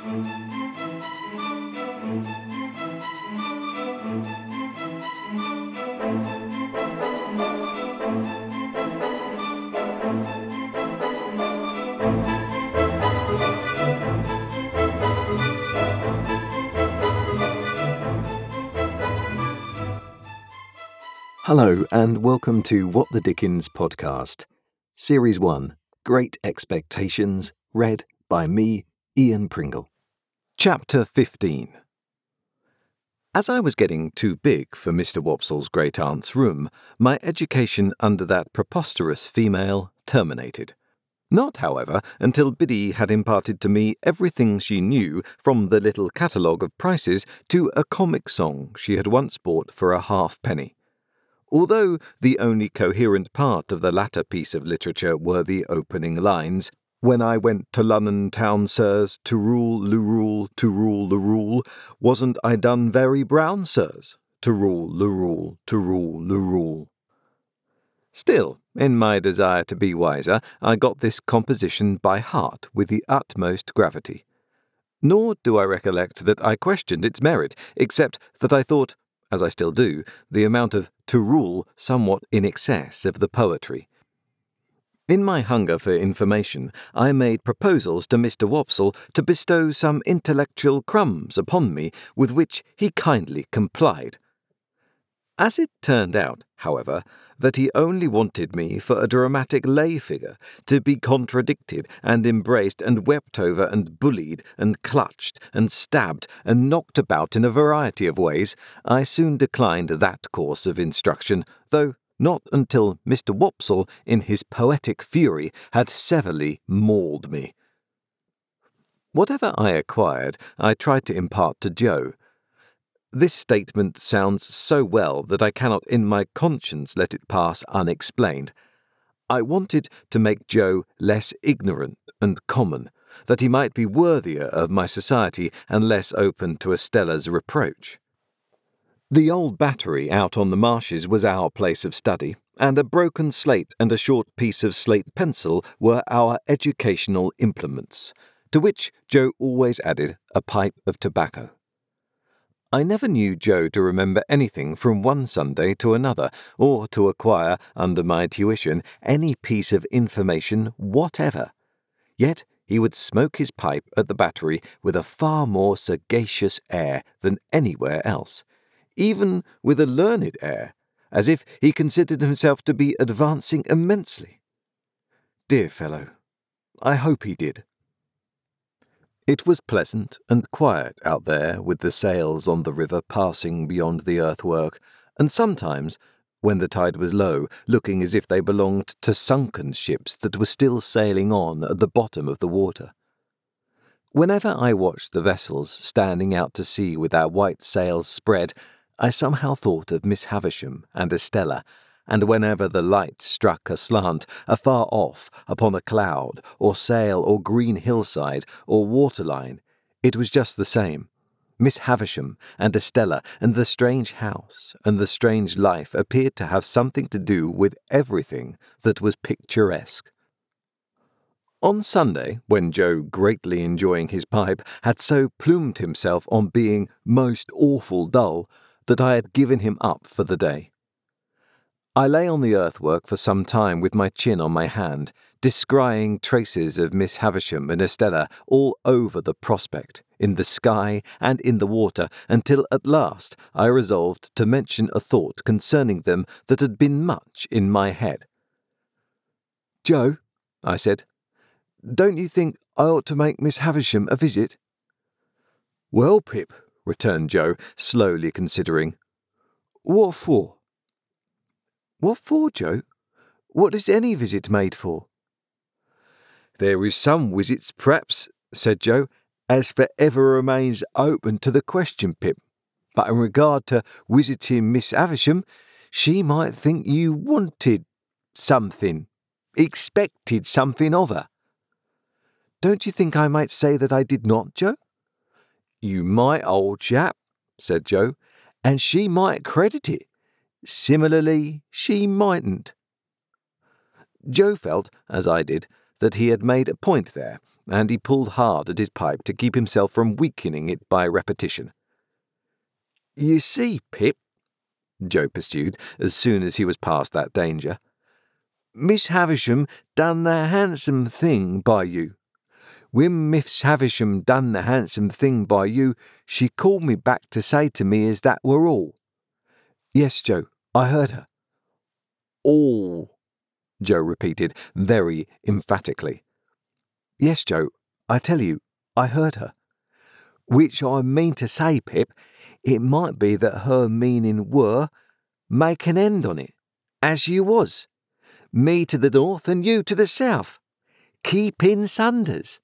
Hello, and welcome to What the Dickens podcast, Series 1 Great Expectations, read by me, Ian Pringle. Chapter 15 As I was getting too big for Mr. Wopsle's great aunt's room, my education under that preposterous female terminated. Not, however, until Biddy had imparted to me everything she knew from the little catalogue of prices to a comic song she had once bought for a halfpenny. Although the only coherent part of the latter piece of literature were the opening lines, when I went to Lunnon town, sirs, to rule the rule, to rule the rule, wasn't I done very brown, sirs, to rule the rule, to rule the rule. Still, in my desire to be wiser, I got this composition by heart with the utmost gravity. Nor do I recollect that I questioned its merit, except that I thought, as I still do, the amount of to rule somewhat in excess of the poetry. In my hunger for information, I made proposals to Mr. Wopsle to bestow some intellectual crumbs upon me, with which he kindly complied. As it turned out, however, that he only wanted me for a dramatic lay figure, to be contradicted and embraced and wept over and bullied and clutched and stabbed and knocked about in a variety of ways, I soon declined that course of instruction, though not until Mr. Wopsle, in his poetic fury, had severely mauled me. Whatever I acquired, I tried to impart to Joe this statement sounds so well that I cannot in my conscience let it pass unexplained. I wanted to make Joe less ignorant and common, that he might be worthier of my society and less open to Estella's reproach. The old battery out on the marshes was our place of study, and a broken slate and a short piece of slate pencil were our educational implements, to which Joe always added a pipe of tobacco. I never knew Joe to remember anything from one Sunday to another, or to acquire, under my tuition, any piece of information whatever. Yet he would smoke his pipe at the battery with a far more sagacious air than anywhere else, even with a learned air, as if he considered himself to be advancing immensely. Dear fellow, I hope he did. It was pleasant and quiet out there with the sails on the river passing beyond the earthwork, and sometimes, when the tide was low, looking as if they belonged to sunken ships that were still sailing on at the bottom of the water. Whenever I watched the vessels standing out to sea with their white sails spread, I somehow thought of Miss Havisham and Estella and whenever the light struck aslant, afar off, upon a cloud, or sail, or green hillside, or waterline, it was just the same. Miss Havisham and Estella and the strange house and the strange life appeared to have something to do with everything that was picturesque. On Sunday, when Joe, greatly enjoying his pipe, had so plumed himself on being most awful dull that I had given him up for the day. I lay on the earthwork for some time with my chin on my hand, descrying traces of Miss Havisham and Estella all over the prospect, in the sky and in the water, until at last I resolved to mention a thought concerning them that had been much in my head. Joe, I said, don't you think I ought to make Miss Havisham a visit? Well, Pip, returned Joe, slowly considering. What for? What for, Joe? What is any visit made for? There is some visits, perhaps, said Joe, as for ever remains open to the question, Pip. But in regard to visiting Miss Havisham, she might think you wanted something, expected something of her. Don't you think I might say that I did not, Joe? You might, old chap, said Joe, and she might credit it. Similarly, she mightn't. Joe felt, as I did, that he had made a point there, and he pulled hard at his pipe to keep himself from weakening it by repetition. You see, Pip, Joe pursued, as soon as he was past that danger, Miss Havisham done the handsome thing by you. When Miss Havisham done the handsome thing by you, she called me back to say to me as that were all. Yes, Joe, I heard her. All, Joe repeated very emphatically. Yes, Joe, I tell you, I heard her. Which I mean to say, Pip, it might be that her meaning were, make an end on it, as you was. Me to the north and you to the south. Keep in sunders.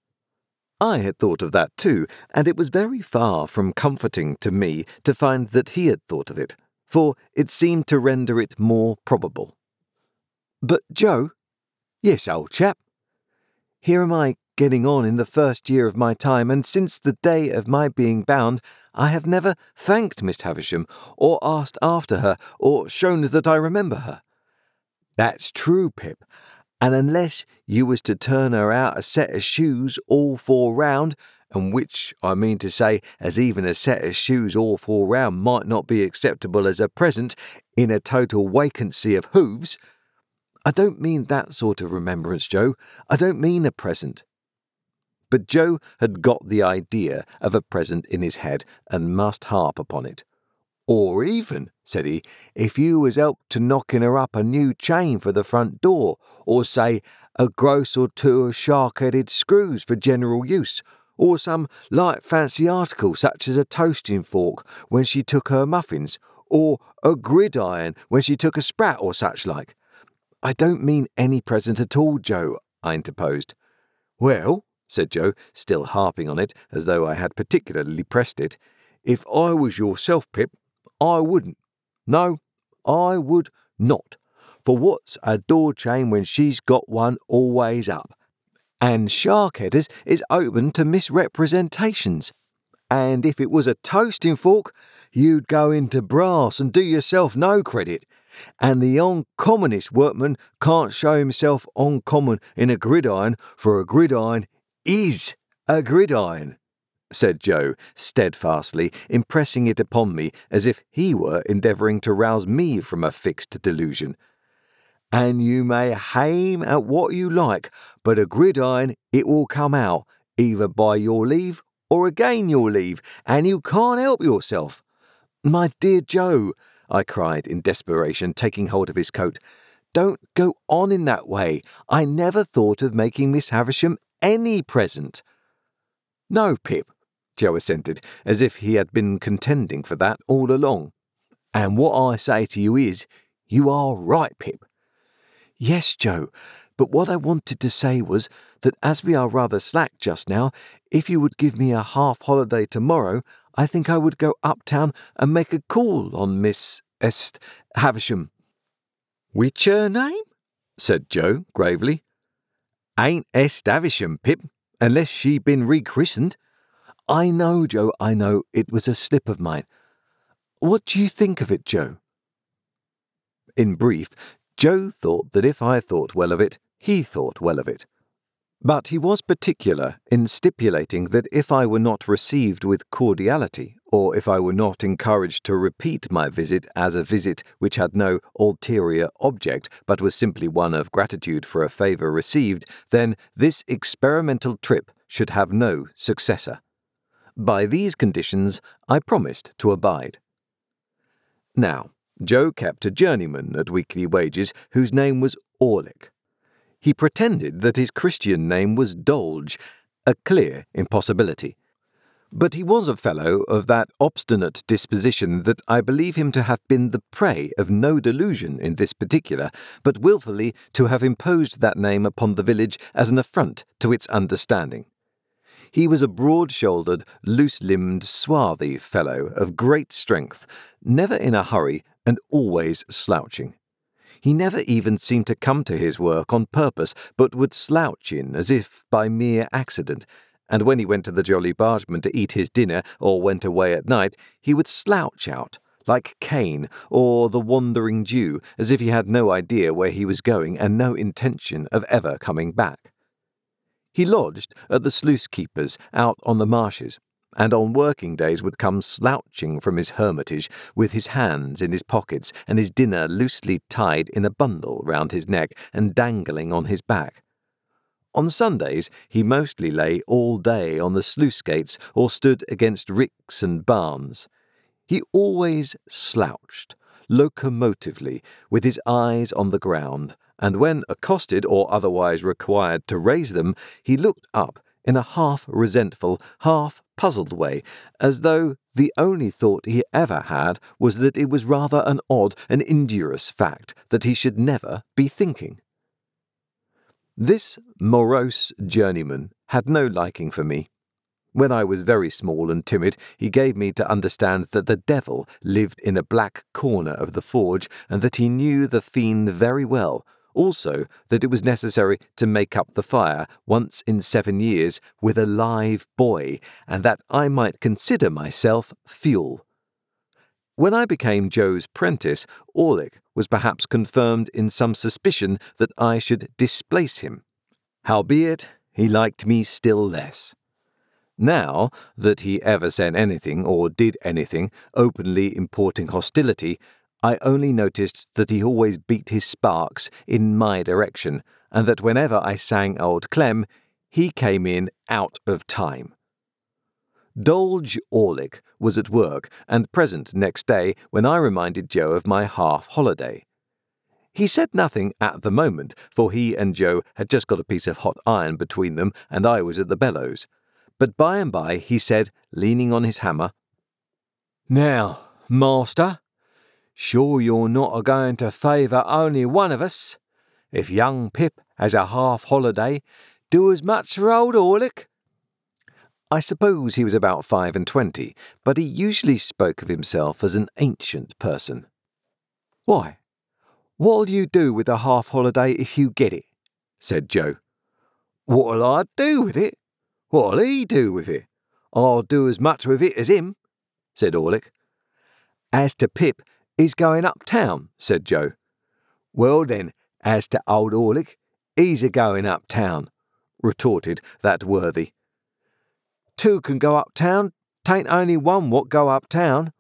I had thought of that too, and it was very far from comforting to me to find that he had thought of it, for it seemed to render it more probable. But, Joe? Yes, old chap. Here am I getting on in the first year of my time, and since the day of my being bound, I have never thanked Miss Havisham, or asked after her, or shown that I remember her. That's true, Pip, and unless you was to turn her out a set of shoes all four round, and which I mean to say as even a set of shoes all four round might not be acceptable as a present in a total vacancy of hooves. I don't mean that sort of remembrance, Joe. I don't mean a present. But Joe had got the idea of a present in his head and must harp upon it. Or even, said he, if you was helped to knocking her up a new chain for the front door, or say a gross or two of shark-headed screws for general use, or some light fancy article such as a toasting fork when she took her muffins, or a gridiron when she took a sprat or such like. I don't mean any present at all, Joe, I interposed. Well, said Joe, still harping on it as though I had particularly pressed it, if I was yourself, Pip, I wouldn't. No, I would not. For what's a door chain when she's got one always up? And shark-headers is open to misrepresentations. And if it was a toasting fork, you'd go into brass and do yourself no credit. And the uncommonest workman can't show himself uncommon in a gridiron, for a gridiron is a gridiron said Joe, steadfastly, impressing it upon me as if he were endeavouring to rouse me from a fixed delusion. And you may aim at what you like, but a gridiron it will come out, either by your leave or again your leave, and you can't help yourself. My dear Joe, I cried in desperation, taking hold of his coat, don't go on in that way. I never thought of making Miss Havisham any present. No, Pip, Joe assented, as if he had been contending for that all along. And what I say to you is, you are right, Pip. Yes, Joe, but what I wanted to say was that as we are rather slack just now, if you would give me a half holiday tomorrow, I think I would go uptown and make a call on Miss Est Havisham. Which her name? said Joe gravely. Ain't Est Havisham, Pip, unless she been rechristened. I know, Joe, I know. It was a slip of mine. What do you think of it, Joe? In brief, Joe thought that if I thought well of it, he thought well of it. But he was particular in stipulating that if I were not received with cordiality, or if I were not encouraged to repeat my visit as a visit which had no ulterior object, but was simply one of gratitude for a favour received, then this experimental trip should have no successor. By these conditions, I promised to abide. Now, Joe kept a journeyman at weekly wages whose name was Orlick. He pretended that his Christian name was Dolge, a clear impossibility. But he was a fellow of that obstinate disposition that I believe him to have been the prey of no delusion in this particular, but wilfully to have imposed that name upon the village as an affront to its understanding. He was a broad shouldered, loose limbed, swarthy fellow of great strength, never in a hurry and always slouching. He never even seemed to come to his work on purpose, but would slouch in as if by mere accident, and when he went to the Jolly Bargemen to eat his dinner or went away at night, he would slouch out, like Cain or the Wandering Jew, as if he had no idea where he was going and no intention of ever coming back. He lodged at the sluice keeper's out on the marshes, and on working days would come slouching from his hermitage with his hands in his pockets and his dinner loosely tied in a bundle round his neck and dangling on his back. On Sundays, he mostly lay all day on the sluice gates or stood against ricks and barns. He always slouched, locomotively, with his eyes on the ground, and when accosted or otherwise required to raise them, he looked up in a half resentful, half puzzled way, as though the only thought he ever had was that it was rather an odd and injurious fact that he should never be thinking. This morose journeyman had no liking for me. When I was very small and timid, he gave me to understand that the devil lived in a black corner of the forge, and that he knew the fiend very well, also that it was necessary to make up the fire once in seven years with a live boy, and that I might consider myself fuel. When I became Joe's prentice, Orlick was perhaps confirmed in some suspicion that I should displace him. Howbeit, he liked me still less. Now that he ever said anything or did anything openly importing hostility, I only noticed that he always beat his sparks in my direction, and that whenever I sang Old Clem, he came in out of time. Dolge Orlick was at work and present next day when I reminded Joe of my half holiday. He said nothing at the moment, for he and Joe had just got a piece of hot iron between them, and I was at the bellows. But by and by he said, leaning on his hammer, Now, master, Sure you're not a going to favour only one of us? If young Pip has a half holiday, do as much for old Orlick. I suppose he was about five and twenty, but he usually spoke of himself as an ancient person. Why, what'll you do with a half holiday if you get it? said Joe. What'll I do with it? What'll he do with it? I'll do as much with it as him, said Orlick. As to Pip, He's going uptown, said Joe. Well then, as to old Orlick, he's a going uptown, retorted that worthy. Two can go uptown, tain't only one what go uptown.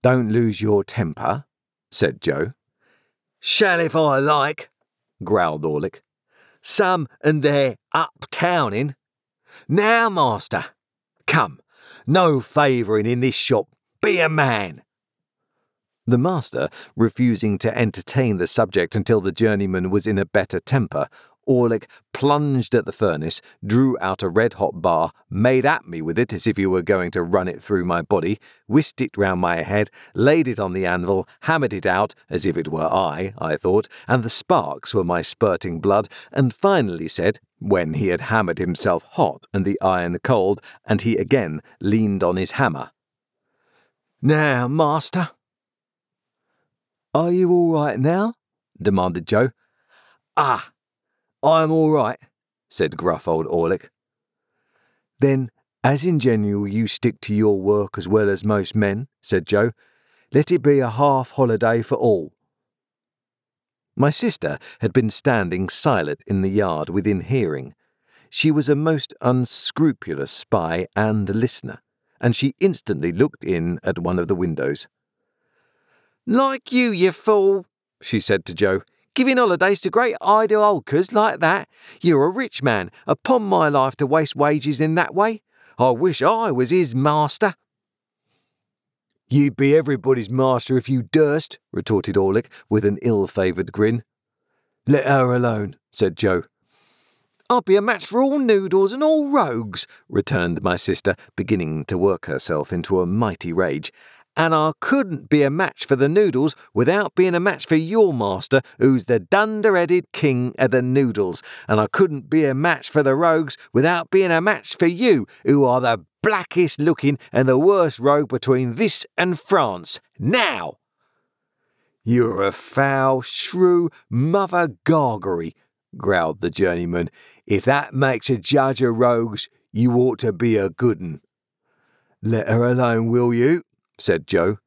Don't lose your temper, said Joe. Shall if I like, growled Orlick. Some and they're uptowning. Now, master, come, no favouring in this shop. Be a man. The master, refusing to entertain the subject until the journeyman was in a better temper, Orlick plunged at the furnace, drew out a red hot bar, made at me with it as if he were going to run it through my body, whisked it round my head, laid it on the anvil, hammered it out as if it were I, I thought, and the sparks were my spurting blood, and finally said, when he had hammered himself hot and the iron cold, and he again leaned on his hammer. Now, master, are you all right now? demanded Joe. Ah, I'm all right, said gruff old Orlick. Then, as in general you stick to your work as well as most men, said Joe, let it be a half holiday for all. My sister had been standing silent in the yard within hearing. She was a most unscrupulous spy and listener, and she instantly looked in at one of the windows. Like you, you fool, she said to Joe. Giving holidays to great idle ulkers like that. You're a rich man. Upon my life to waste wages in that way. I wish I was his master. You'd be everybody's master if you durst, retorted Orlick with an ill favoured grin. Let her alone, said Joe. I'd be a match for all noodles and all rogues, returned my sister, beginning to work herself into a mighty rage and I couldn't be a match for the noodles without being a match for your master, who's the dunder-headed king of the noodles, and I couldn't be a match for the rogues without being a match for you, who are the blackest looking and the worst rogue between this and France. Now! You're a foul, shrew, mother gargery, growled the journeyman. If that makes a judge of rogues, you ought to be a good un. Let her alone, will you? said Joe.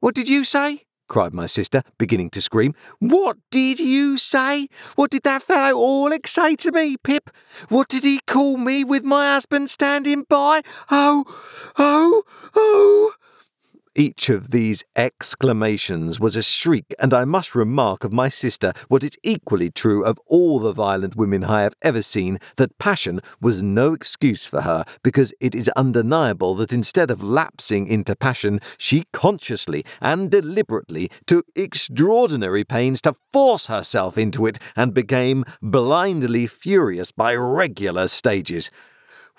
What did you say? Cried my sister, beginning to scream. What did you say? What did that fellow Orlick say to me, Pip? What did he call me with my husband standing by? Oh, oh, oh! Each of these exclamations was a shriek, and I must remark of my sister what is equally true of all the violent women I have ever seen that passion was no excuse for her, because it is undeniable that instead of lapsing into passion, she consciously and deliberately took extraordinary pains to force herself into it and became blindly furious by regular stages.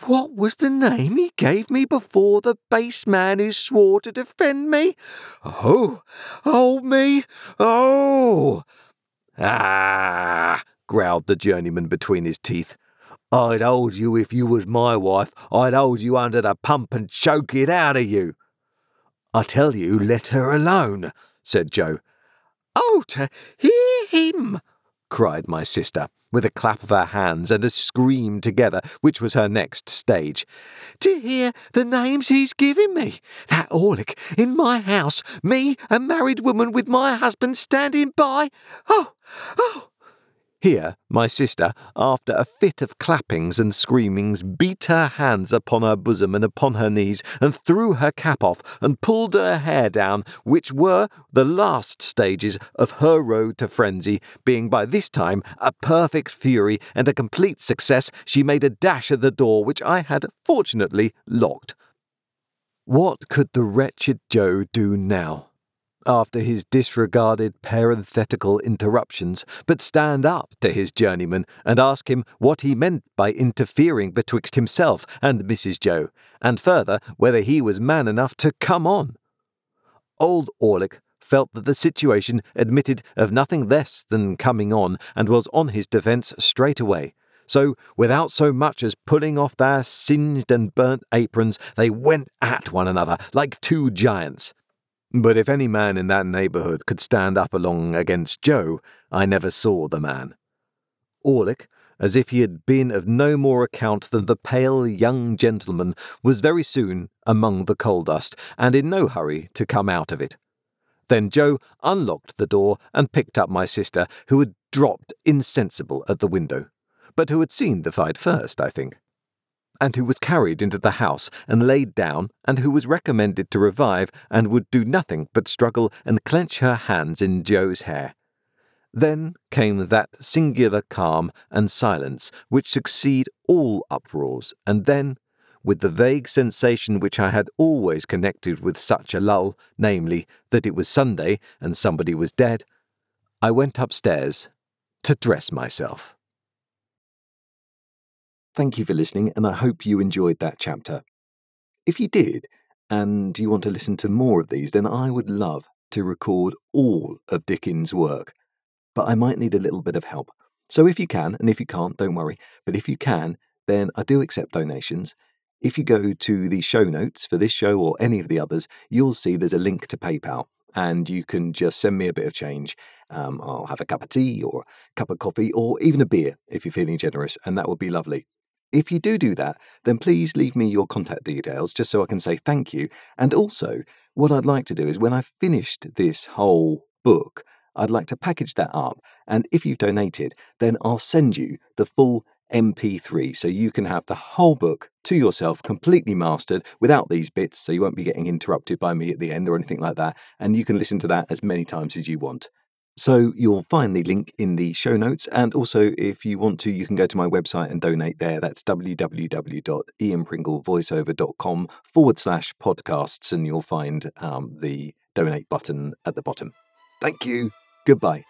What was the name he gave me before the base man who swore to defend me? Oh, oh me, oh! Ah, growled the journeyman between his teeth. I'd hold you if you was my wife. I'd hold you under the pump and choke it out of you. I tell you, let her alone, said Joe. Oh, to hear him, cried my sister, with a clap of her hands and a scream together, which was her next stage. To hear the names he's giving me! That Orlick in my house, me, a married woman with my husband standing by! Oh, oh! Here, my sister, after a fit of clappings and screamings, beat her hands upon her bosom and upon her knees, and threw her cap off, and pulled her hair down, which were the last stages of her road to frenzy. Being by this time a perfect fury and a complete success, she made a dash at the door, which I had fortunately locked. What could the wretched Joe do now? After his disregarded parenthetical interruptions, but stand up to his journeyman and ask him what he meant by interfering betwixt himself and Mrs. Joe, and further whether he was man enough to come on. Old Orlick felt that the situation admitted of nothing less than coming on, and was on his defence straight away. So, without so much as pulling off their singed and burnt aprons, they went at one another like two giants. But if any man in that neighbourhood could stand up along against Joe, I never saw the man. Orlick, as if he had been of no more account than the pale young gentleman, was very soon among the coal dust, and in no hurry to come out of it. Then Joe unlocked the door and picked up my sister, who had dropped insensible at the window, but who had seen the fight first, I think and who was carried into the house and laid down, and who was recommended to revive, and would do nothing but struggle and clench her hands in Joe's hair. Then came that singular calm and silence which succeed all uproars, and then, with the vague sensation which I had always connected with such a lull, namely, that it was Sunday and somebody was dead, I went upstairs to dress myself. Thank you for listening, and I hope you enjoyed that chapter. If you did, and you want to listen to more of these, then I would love to record all of Dickens' work, but I might need a little bit of help. So if you can, and if you can't, don't worry, but if you can, then I do accept donations. If you go to the show notes for this show or any of the others, you'll see there's a link to PayPal and you can just send me a bit of change. Um, I'll have a cup of tea or a cup of coffee or even a beer if you're feeling generous, and that would be lovely. If you do do that, then please leave me your contact details just so I can say thank you. And also, what I'd like to do is when I've finished this whole book, I'd like to package that up. And if you've donated, then I'll send you the full MP3 so you can have the whole book to yourself completely mastered without these bits so you won't be getting interrupted by me at the end or anything like that. And you can listen to that as many times as you want. So you'll find the link in the show notes. And also, if you want to, you can go to my website and donate there. That's www.ianpringlevoiceover.com forward slash podcasts. And you'll find um, the donate button at the bottom. Thank you. Goodbye.